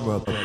genre.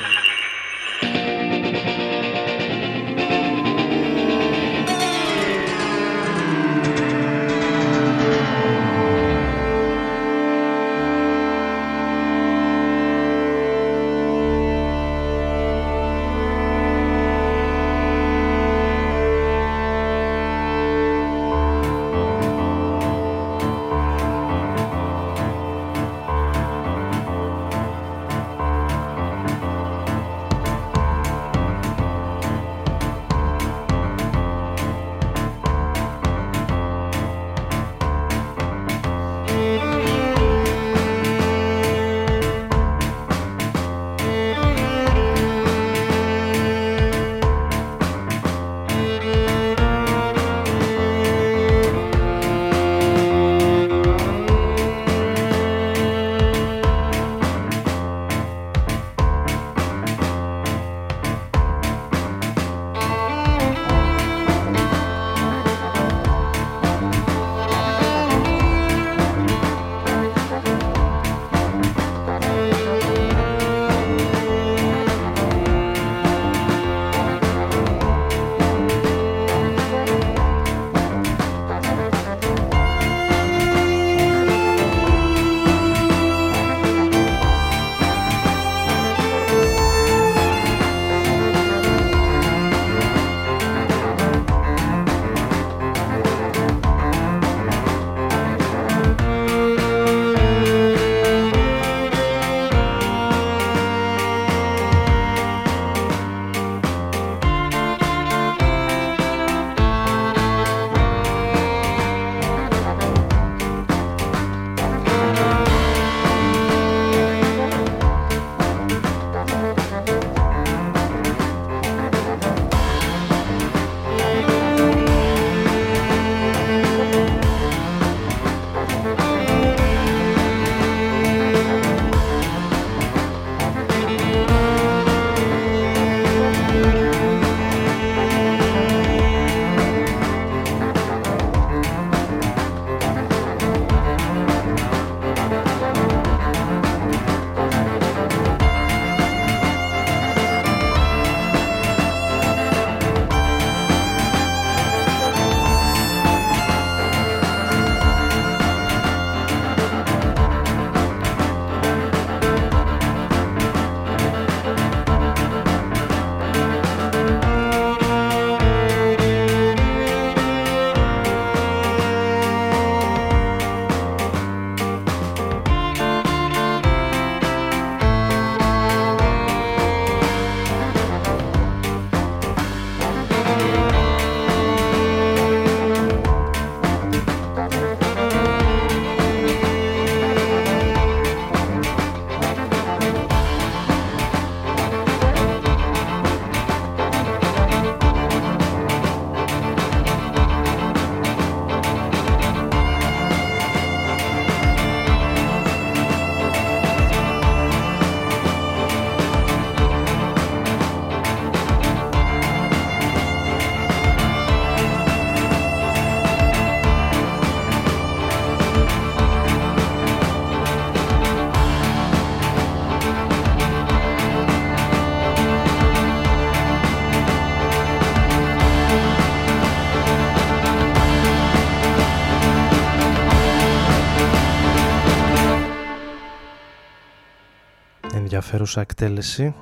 Ενδιαφέρουσα εκτέλεση.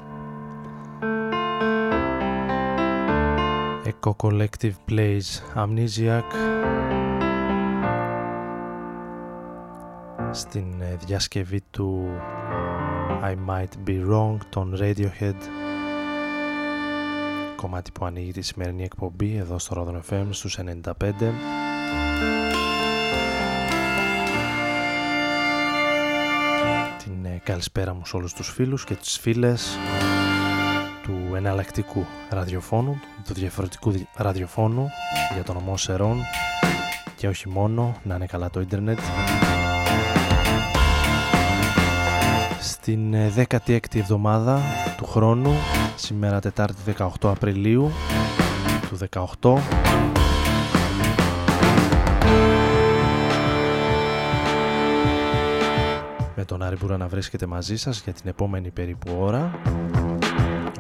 Eco Collective Plays Amnesiac. Στην ε, διασκευή του I Might Be Wrong των Radiohead. Κομμάτι που ανοίγει τη σημερινή εκπομπή εδώ στο Rodon FM στους 95 Καλησπέρα μου σε όλους τους φίλους και τις φίλες του εναλλακτικού ραδιοφώνου, του διαφορετικού ραδιοφώνου για τον ομό Σερών και όχι μόνο, να είναι καλά το ίντερνετ. Στην 16η ε, εβδομάδα του χρόνου, σήμερα Τετάρτη 18 Απριλίου του 18, με τον Άρη Μπούρα να βρίσκεται μαζί σας για την επόμενη περίπου ώρα.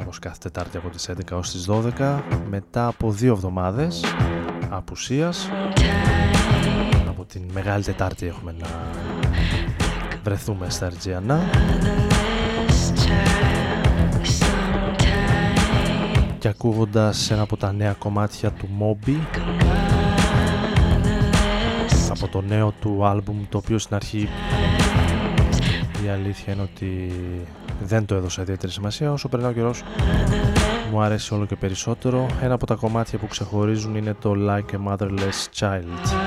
Όπως κάθε Τετάρτη από τις 11 ως τις 12 μετά από δύο εβδομάδες απουσίας. Από την Μεγάλη Τετάρτη έχουμε να βρεθούμε στα Ερτζιανά και ακούγοντας ένα από τα νέα κομμάτια του Moby από το νέο του άλμπουμ το οποίο στην αρχή η αλήθεια είναι ότι δεν το έδωσα ιδιαίτερη σημασία. Όσο περνάει ο καιρός μου αρέσει όλο και περισσότερο. Ένα από τα κομμάτια που ξεχωρίζουν είναι το Like a Motherless Child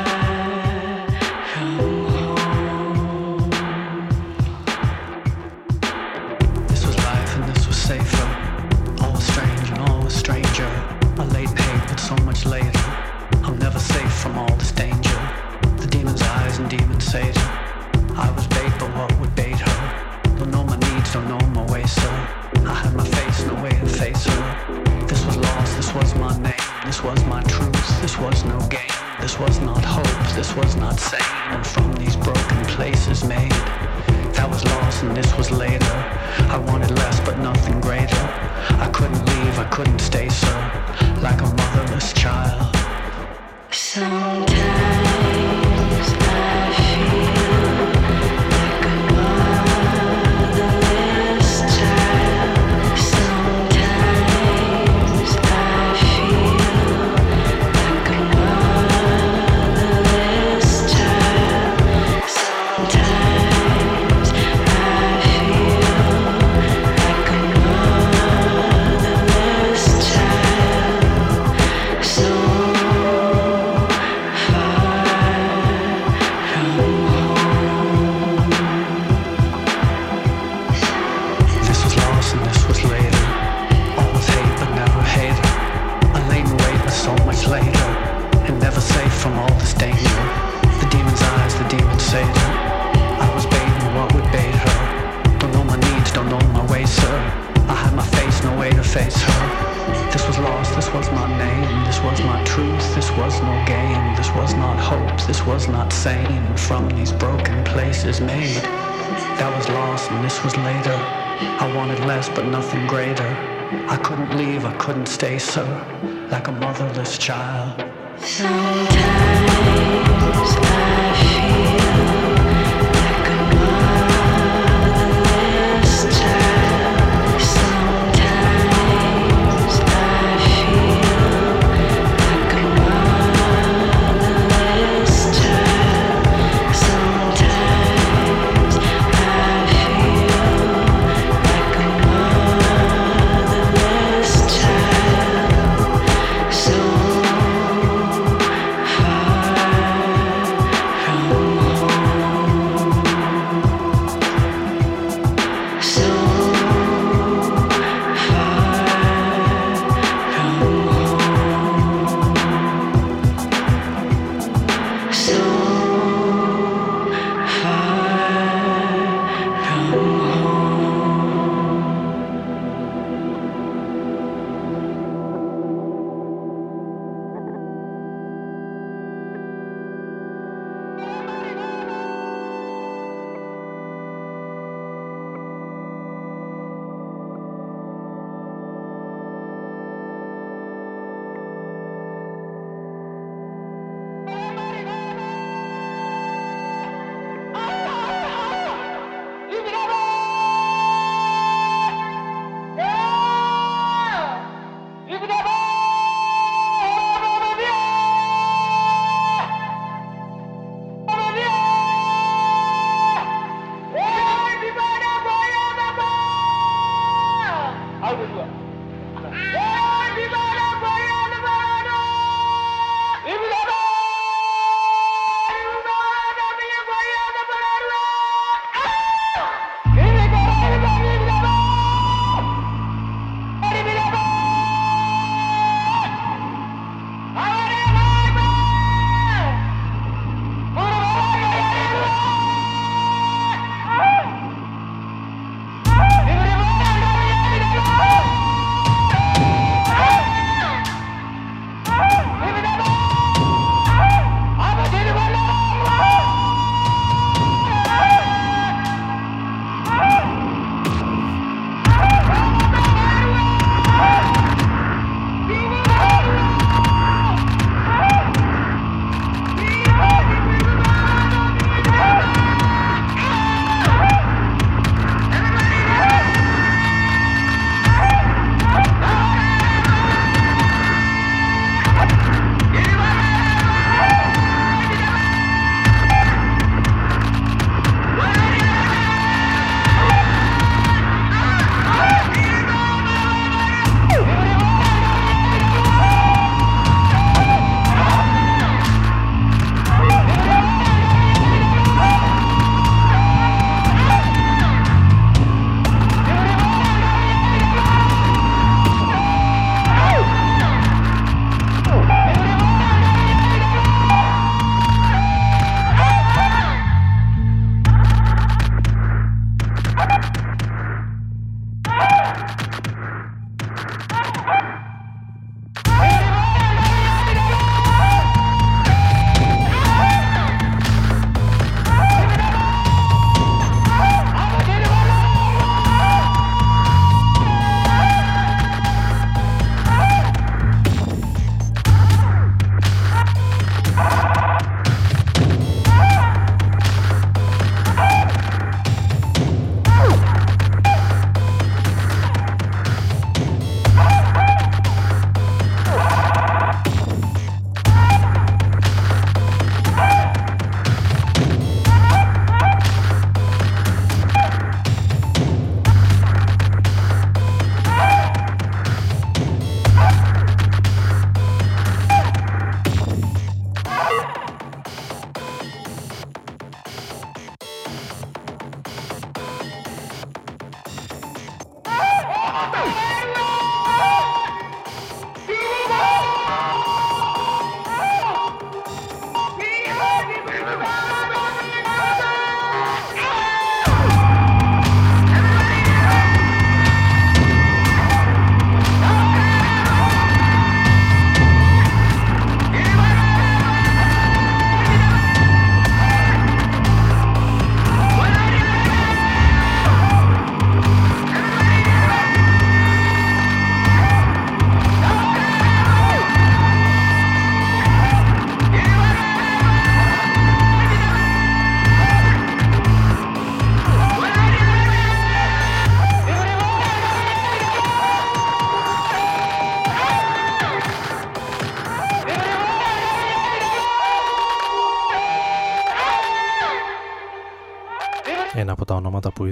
child.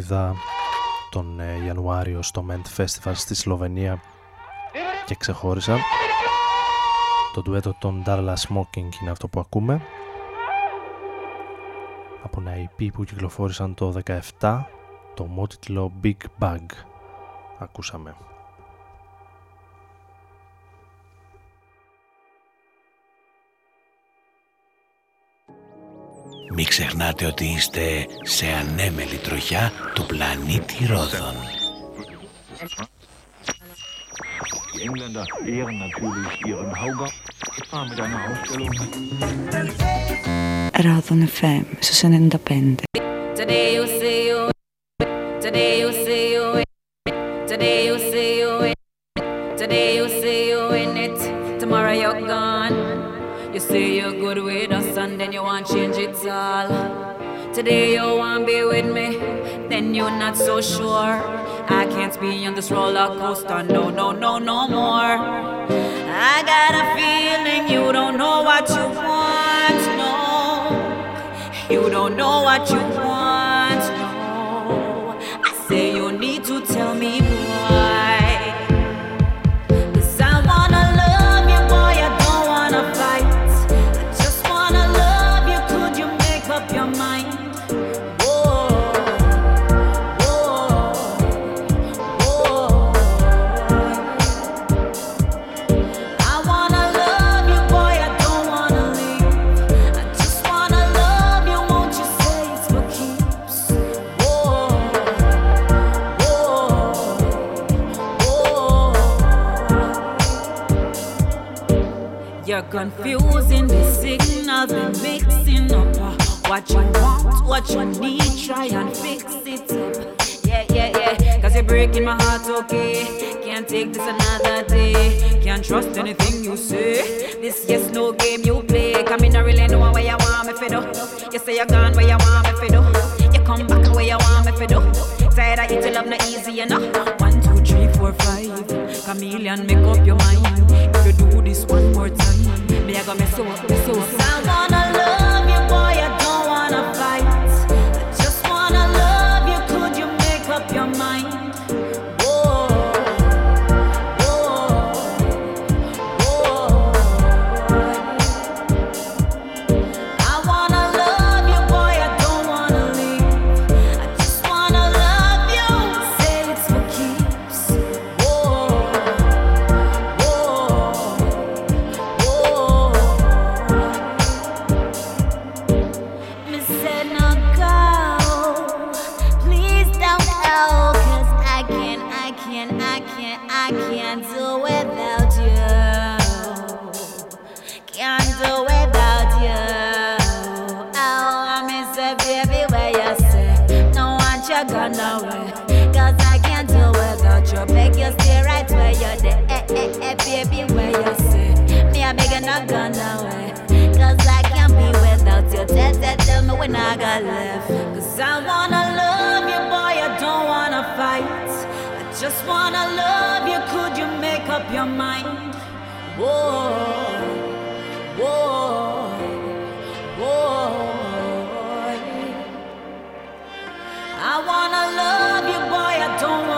Είδα τον ε, Ιανουάριο στο Ment Festival στη Σλοβενία και ξεχώρισα. Το ντουέτο των Darla Smoking είναι αυτό που ακούμε. Από ένα EP που κυκλοφόρησαν το 17 το μότιτλο Big Bug ακούσαμε Μην ξεχνάτε ότι είστε σε ανέμελη τροχιά του πλανήτη Ρόδων. Ρόδων Φεμ στους 95. You say you're good with us and then you want change it all. Today you want be with me, then you're not so sure. I can't be on this roller coaster, no, no, no, no more. I got a feeling you don't know what you want, no. You don't know what you want, confusing the signals and mixing up uh, what you want, what you need. Try and fix it up. Yeah, yeah, yeah. Cause you're breaking my heart, okay. Can't take this another day. Can't trust anything you say. This yes, no game you play. Come in, I really know where you want me for do. You say you're gone where you want me for do. You come back where you want me for do. Tired of it, love not easy enough. One, two, three, four, five. Chameleon, make up your mind. If you do this one more time, I got me soul, me soul your mind? Whoa, whoa, whoa. I wanna love you, boy, I don't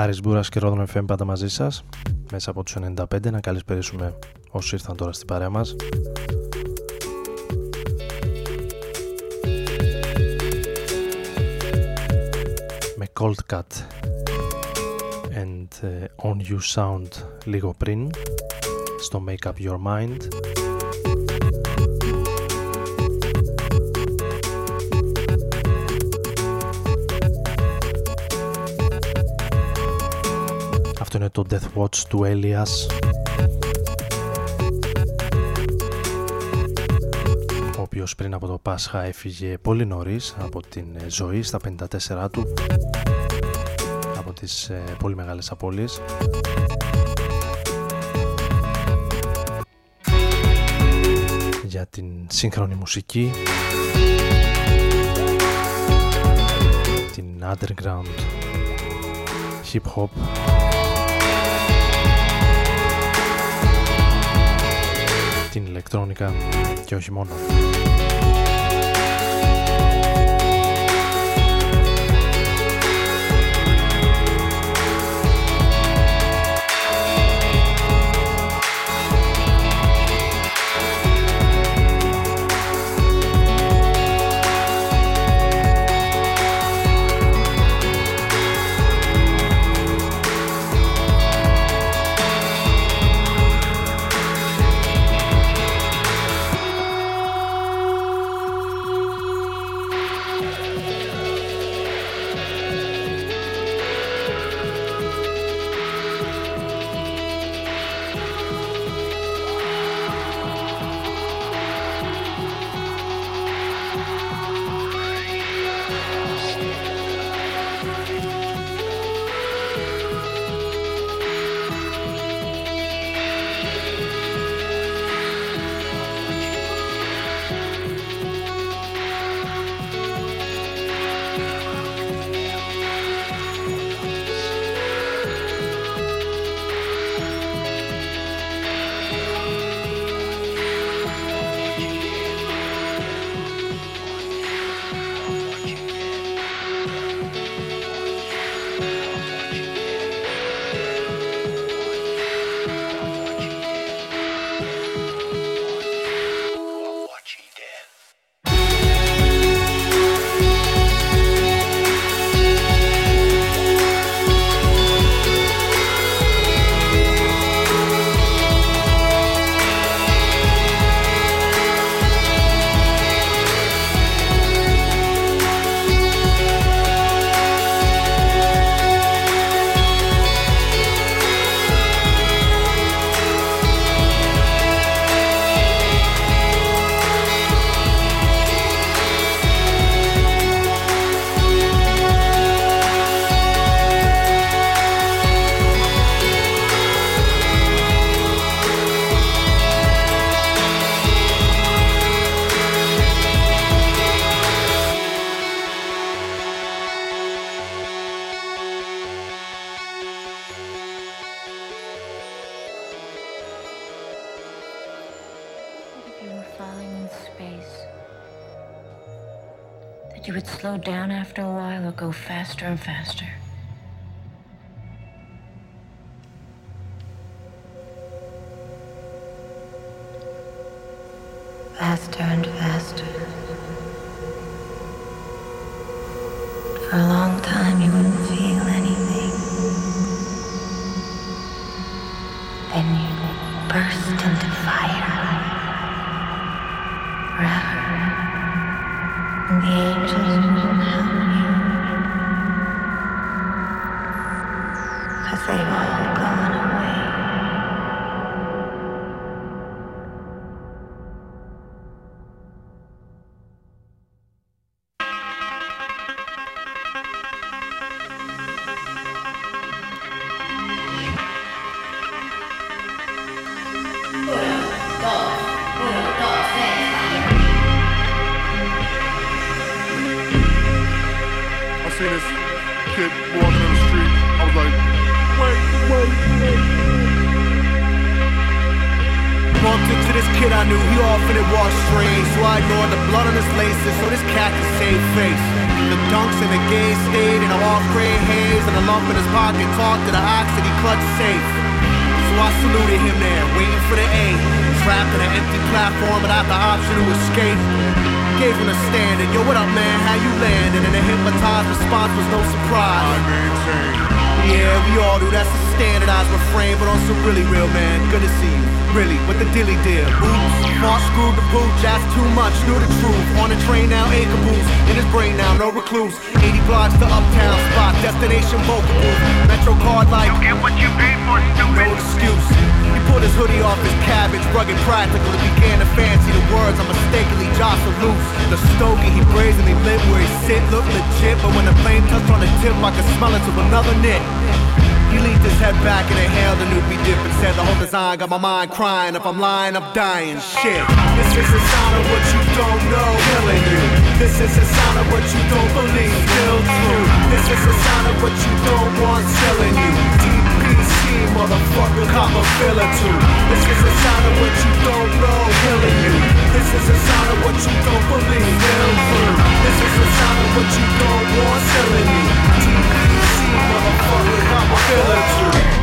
Άρης Μπούρας και Ρόδον FM πάντα μαζί σας. Μέσα από τους 95 να καλησπερίσουμε όσοι ήρθαν τώρα στην παρέα μας. Με Cold Cut and uh, On You Sound λίγο πριν στο Make Up Your Mind είναι το Death Watch του Elias ο οποίος πριν από το Πάσχα έφυγε πολύ νωρίς από την ε, ζωή στα 54 του. Από τις ε, πολύ μεγάλες απώλειες. Για την σύγχρονη μουσική. Την underground hip hop. Την ηλεκτρόνικα και όχι μόνο. Go faster and faster. Faster and faster. so I ignored the blood on his laces so this cat could save face. The dunks and the gay stayed in a off-gray haze, and the lump in his pocket talked to the ox that he clutched safe. So I saluted him there, waiting for the A. Trapped in an empty platform without the option to escape. Gave him a standard, yo, what up, man? How you landing? And the hypnotized response was no surprise. I maintain. Yeah, we all do. That's the standardized refrain, but also really real, man. Good to see you. Really, what the dilly deal? Oops, far screwed the pooch, that's too much, knew the truth. On the train now, a caboose. In his brain now, no recluse. 80 blocks to uptown spot, destination vocal booth. Metro card like, you get what you pay for, stupid. No excuse. He pulled his hoodie off his cabbage, rugged practical, and began to fancy the words I mistakenly jostled loose. The stogie he brazenly lit where he sit looked legit, but when the flame touched on the tip, I could smell it to another nit. He leaned his head back and inhaled a dip and said the whole design got my mind crying. If I'm lying, I'm dying. Shit. This is a sign of what you don't know, killing you. This is a sign of what you don't believe, still you. This is a sign of what you don't want, killing you. DPC, motherfucker, cop a filler too. This is a sign of what you don't know, killing you. This is a sign of what you don't believe. This is a sign of what you don't want. Silly. TBC, motherfucker, I'm a villager.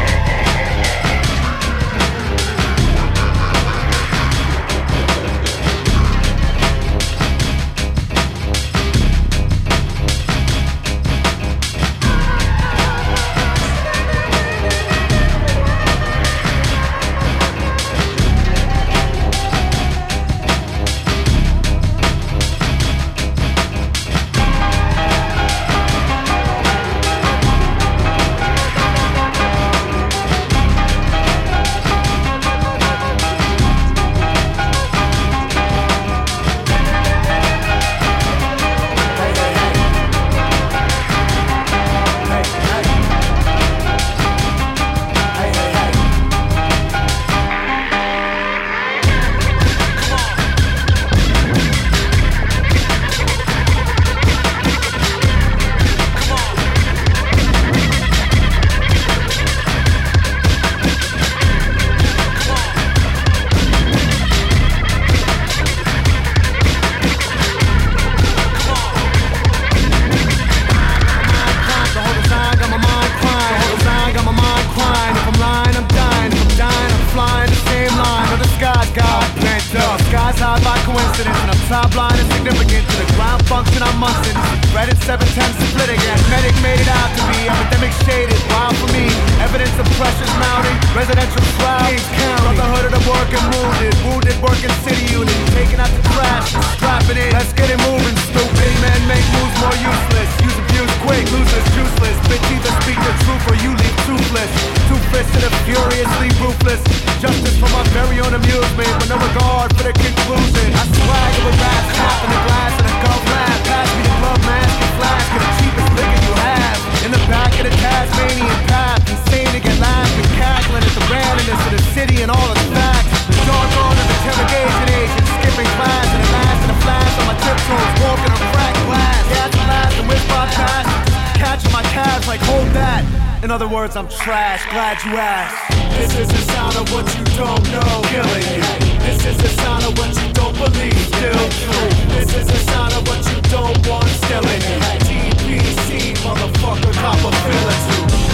In other words, I'm trash. Glad you asked. This is a sign of what you don't know. Killing you. This is a sign of what you don't believe. Still true. This is a sign of what you don't want. Still in you. D P C motherfucker, cop a feel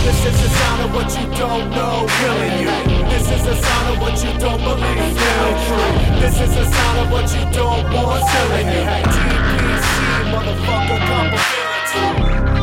This is a sign of what you don't know. Killing you. This is a sign of what you don't believe. Still true. This is a sign of what you don't want. Still in you. D P C motherfucker, cop a feel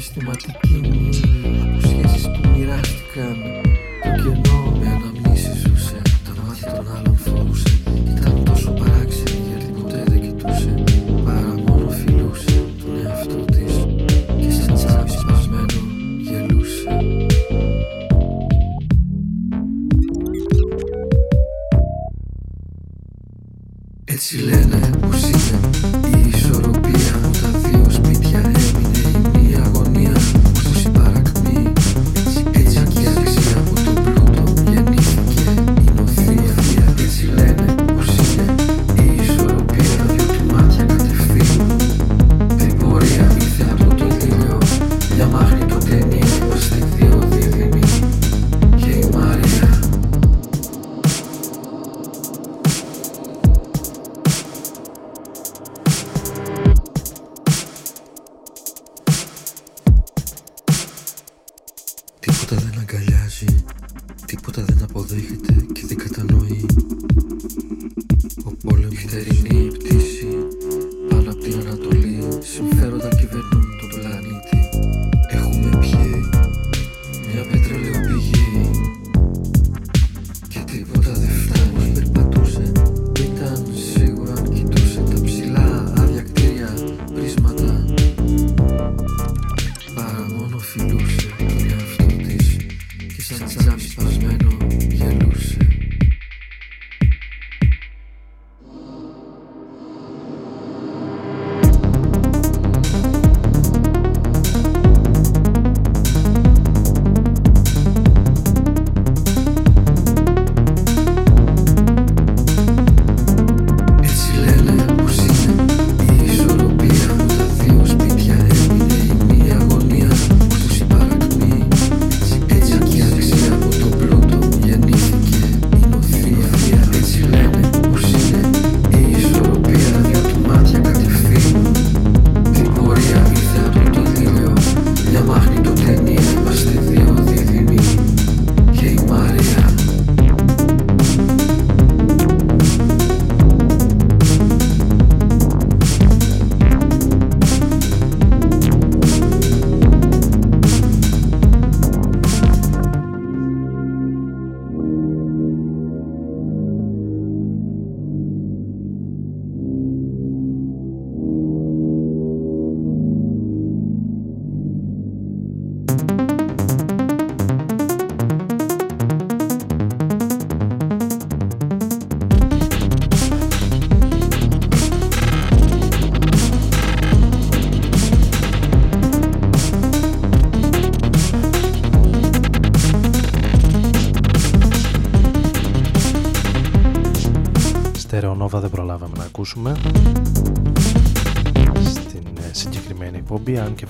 esqueces uma tequinha, não esqueces de de cama.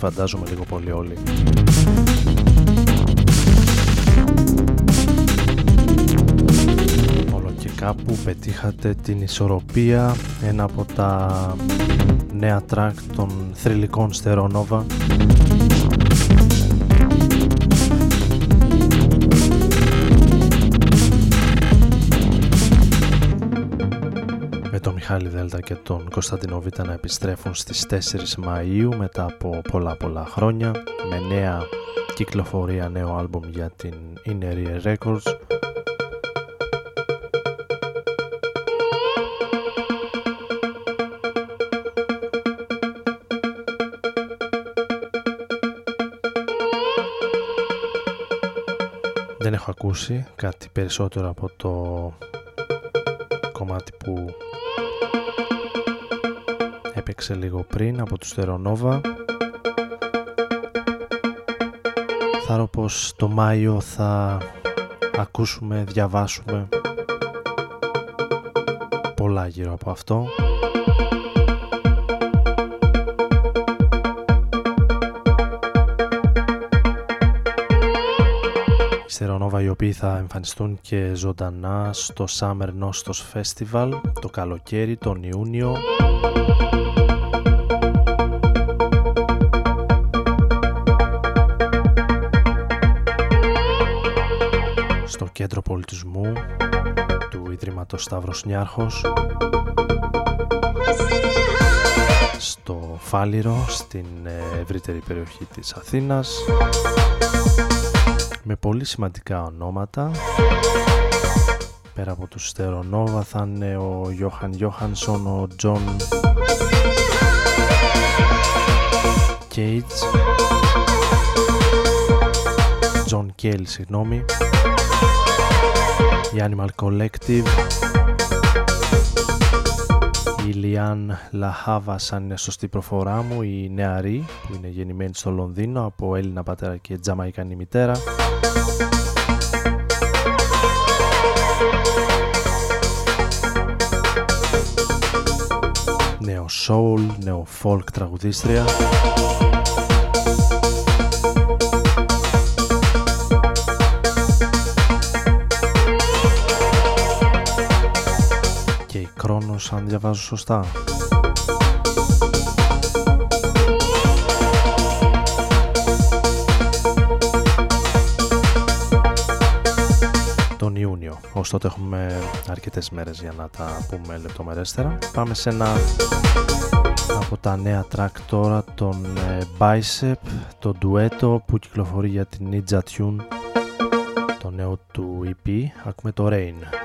Φαντάζομαι λίγο πολύ όλοι. Όλο και κάπου πετύχατε την ισορροπία ένα από τα νέα τρακ των θρηλυκών Στερονόβα Μιχάλη Δέλτα και τον Κωνσταντινό Β να επιστρέφουν στις 4 Μαΐου μετά από πολλά πολλά χρόνια με νέα κυκλοφορία νέο άλμπουμ για την Inner Records. Δεν έχω ακούσει κάτι περισσότερο από το κομμάτι που έπαιξε λίγο πριν από τους Τερονόβα. Θα πως το Μάιο θα ακούσουμε, διαβάσουμε πολλά γύρω από αυτό. Στερονόβα οι οποίοι θα εμφανιστούν και ζωντανά στο Summer Nostos Festival το καλοκαίρι, τον Ιούνιο. Κέντρο πολιτισμού του Ιδρύματος Σταύρος Νιάρχος στο Φάληρο στην ευρύτερη περιοχή της Αθήνας με πολύ σημαντικά ονόματα. Πέρα από τους Στέρεο Νόβα θα είναι ο Γιόχαν Γιόχανσον, ο Τζον Κέιτζ. Τζον Κέιλ, συγγνώμη οι Animal Collective. Η Λιάν Λαχάβα σαν είναι σωστή προφορά μου η νεαρή που είναι γεννημένη στο Λονδίνο από Έλληνα πατέρα και Τζαμαϊκανή μητέρα. Νέο soul, νέο folk τραγουδίστρια Κρόνος αν διαβάζω σωστά τον Ιούνιο. Ως τότε έχουμε αρκετές μέρες για να τα πούμε λεπτομερέστερα. Πάμε σε ένα από τα νέα track τώρα, τον ε, Bicep, το ντουέτο που κυκλοφορεί για την Ninja Tune, το νέο του EP. Ακούμε το Rain.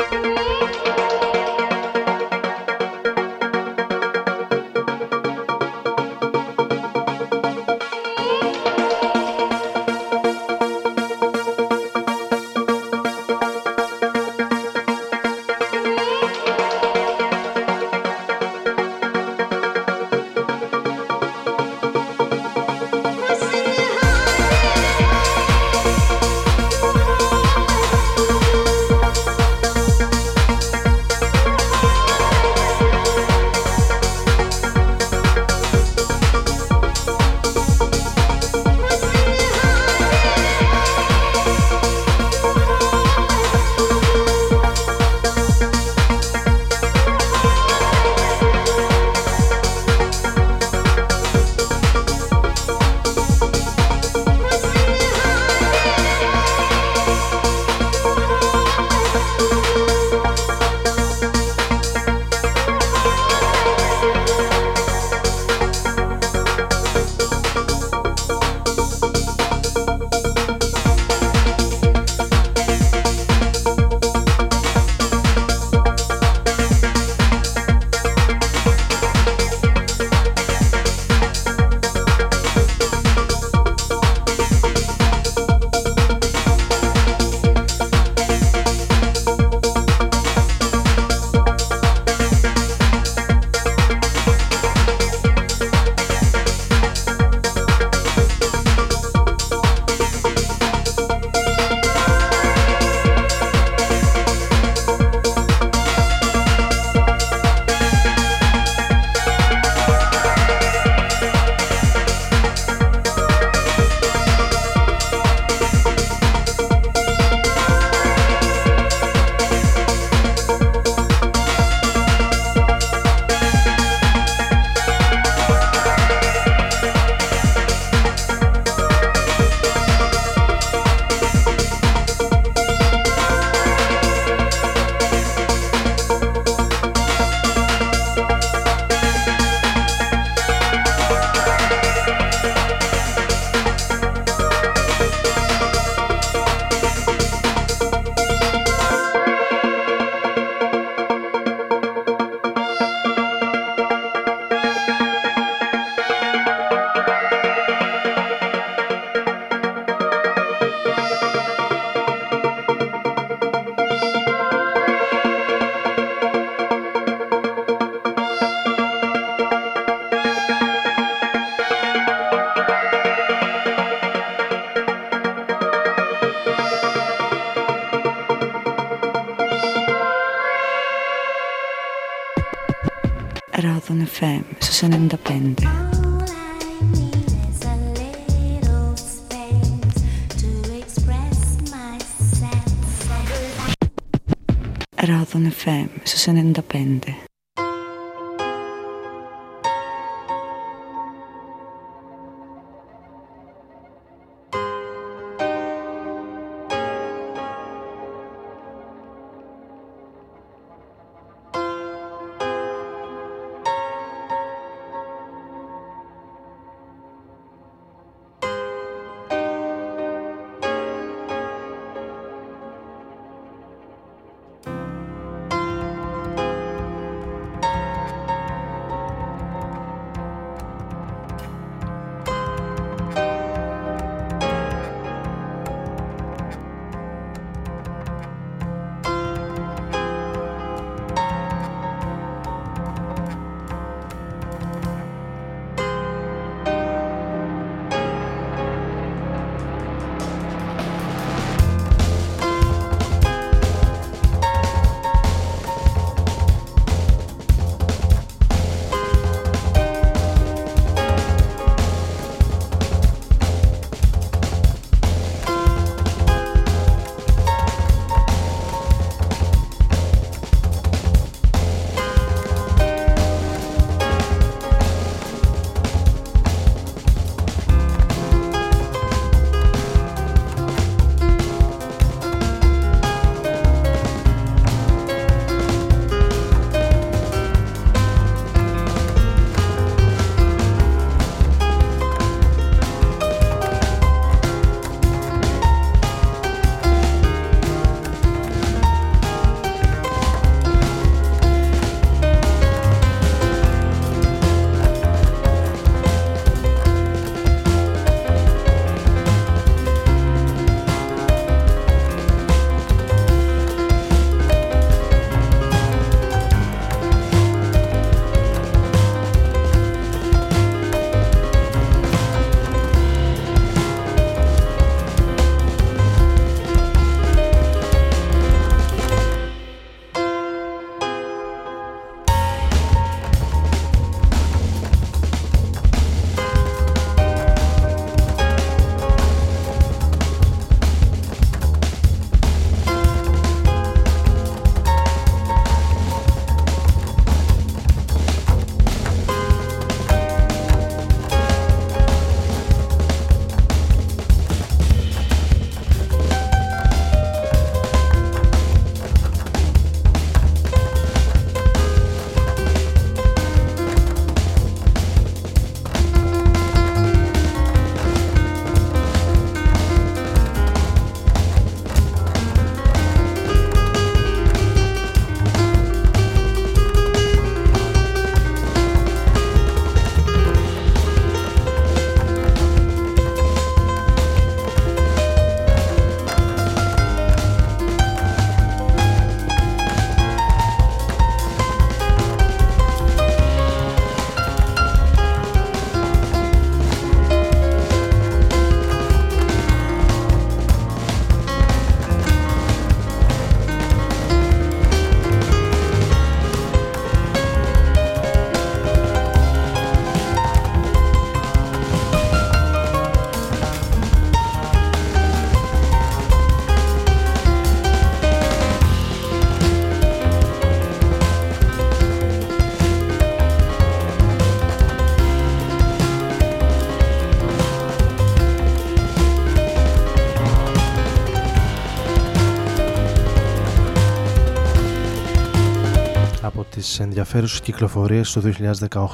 Ενδιαφέρουσες κυκλοφορίες το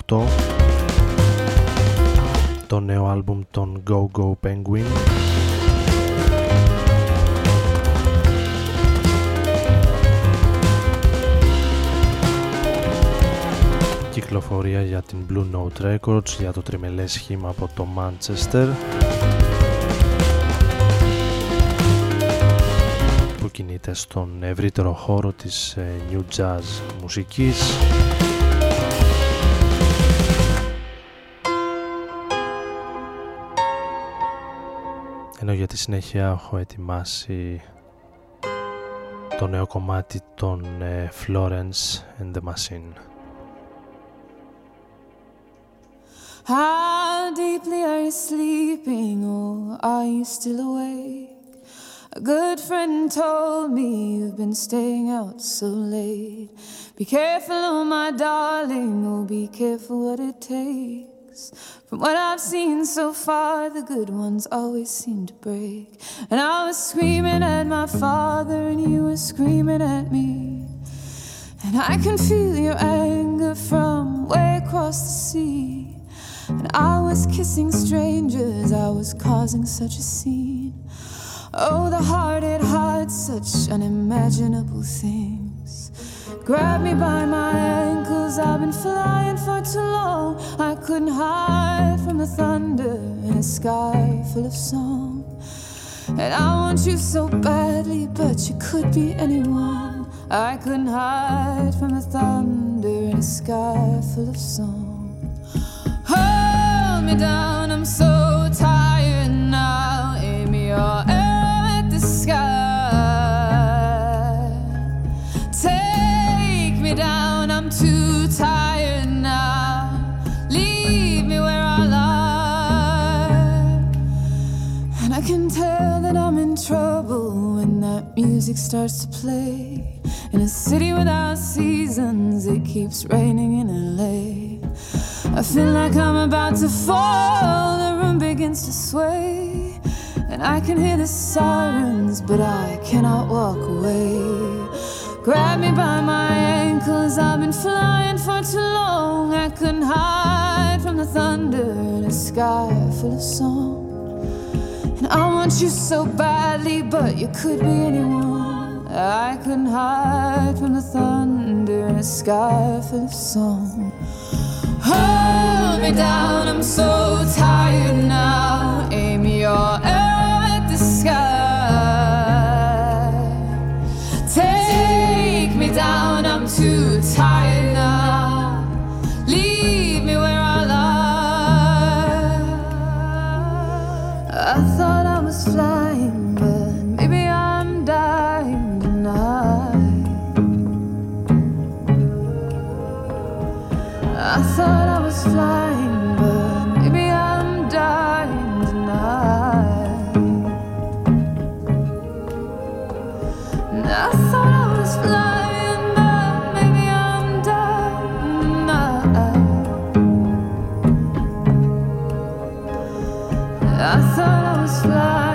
2018 το νέο άλμπουμ των Go Go Penguin. Κυκλοφορία για την Blue Note Records για το τριμελές σχήμα από το Manchester κινείται στον ευρύτερο χώρο της ε, New Jazz μουσικής ενώ για τη συνέχεια έχω ετοιμάσει το νέο κομμάτι των ε, Florence and the Machine How deeply are you sleeping, or are you still awake? A good friend told me you've been staying out so late. Be careful, oh my darling, oh be careful what it takes. From what I've seen so far, the good ones always seem to break. And I was screaming at my father, and you were screaming at me. And I can feel your anger from way across the sea. And I was kissing strangers, I was causing such a scene. Oh, the heart, it hides such unimaginable things. Grab me by my ankles, I've been flying for too long. I couldn't hide from the thunder in a sky full of song. And I want you so badly, but you could be anyone. I couldn't hide from the thunder in a sky full of song. Hold me down, I'm so music starts to play. In a city without seasons, it keeps raining in LA. I feel like I'm about to fall, the room begins to sway. And I can hear the sirens, but I cannot walk away. Grab me by my ankles, I've been flying for too long. I couldn't hide from the thunder in a sky full of song. I want you so badly, but you could be anyone. I couldn't hide from the thunder in a sky full of song. Hold me down, I'm so tired now. Aim your at the sky. Take me down, I'm too tired now. I thought I was flying, I thought I was flying.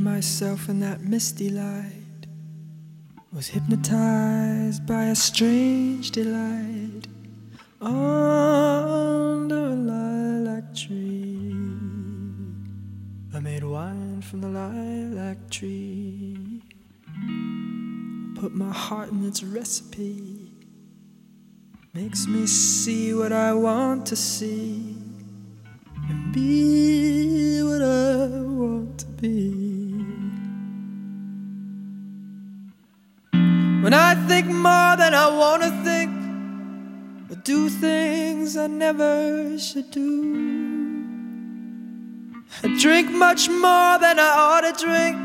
Myself in that misty light, was hypnotized by a strange delight under a lilac tree. I made wine from the lilac tree, put my heart in its recipe. Makes me see what I want to see and be what I want to be. When I think more than I want to think, or do things I never should do. I drink much more than I ought to drink,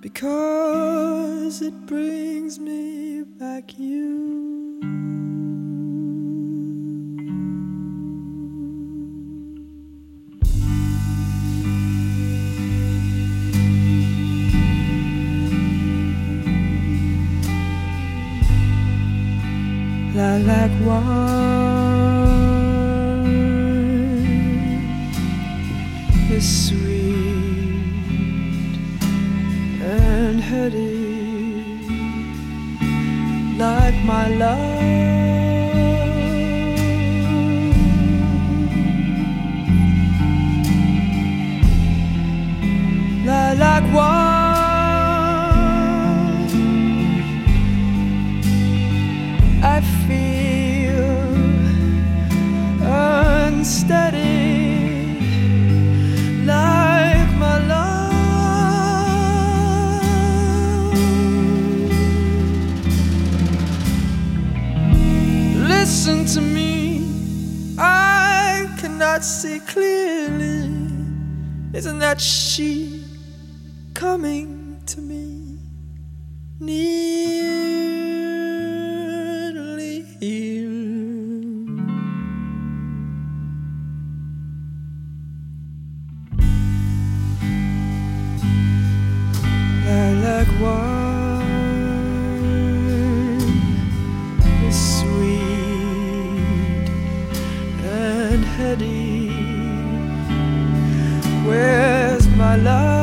because it brings me back you. like wine is sweet and heady like my love. not see clearly? Isn't that she coming? petty. Where's my love?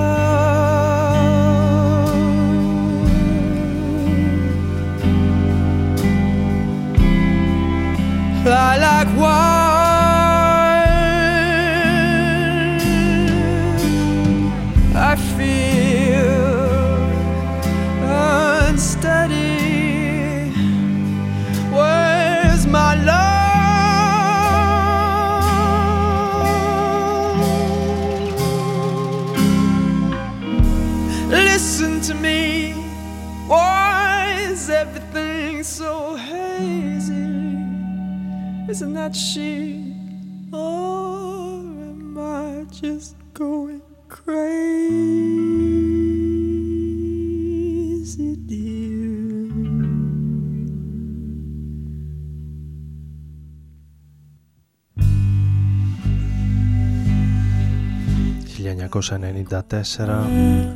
1994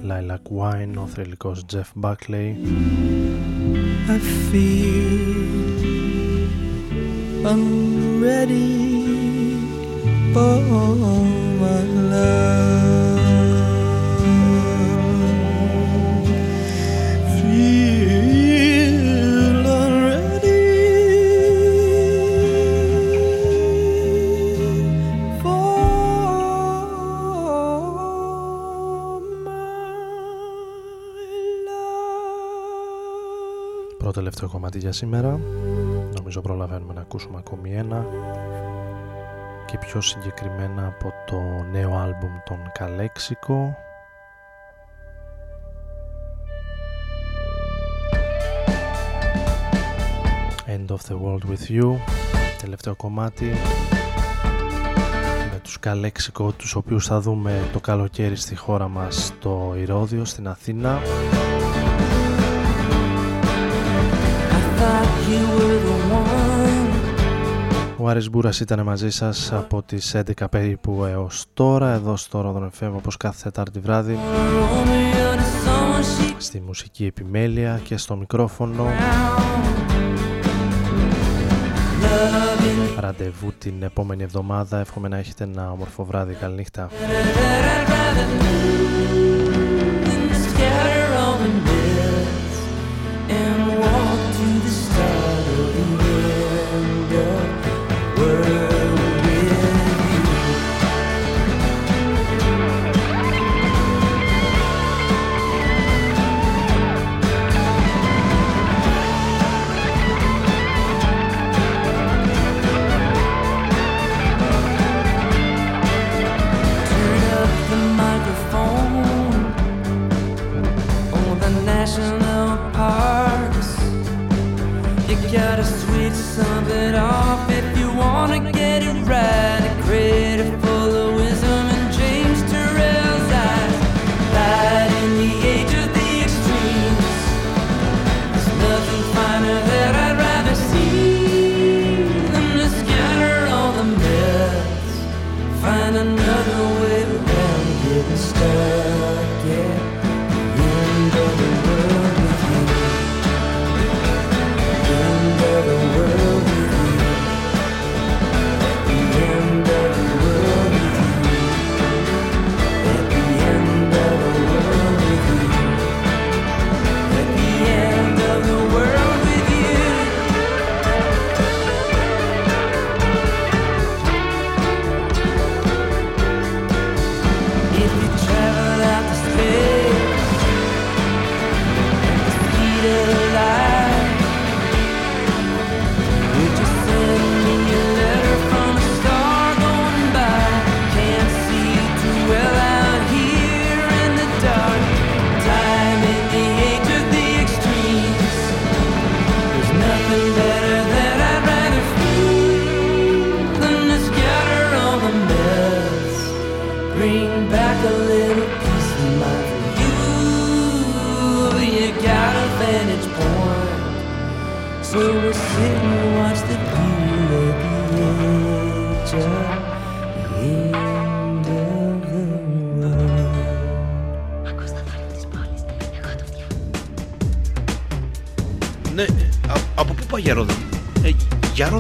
Lilac Wine, ο θρηλυκός Jeff Buckley I feel I'm ready for my love τελευταίο κομμάτι για σήμερα. Νομίζω προλαβαίνουμε να ακούσουμε ακόμη ένα και πιο συγκεκριμένα από το νέο άλμπουμ των Καλέξικο. End of the World With You τελευταίο κομμάτι με τους Καλέξικο τους οποίους θα δούμε το καλοκαίρι στη χώρα μας στο Ηρώδιο στην Αθήνα Ο Άρης Μπούρας ήταν μαζί σας από τις 11 περίπου έως τώρα εδώ στο Ρόδον FM όπως κάθε Τετάρτη βράδυ. Στη μουσική επιμέλεια και στο μικρόφωνο. Ραντεβού την επόμενη εβδομάδα. Εύχομαι να έχετε ένα όμορφο βράδυ. Καληνύχτα. the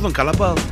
don Calapado.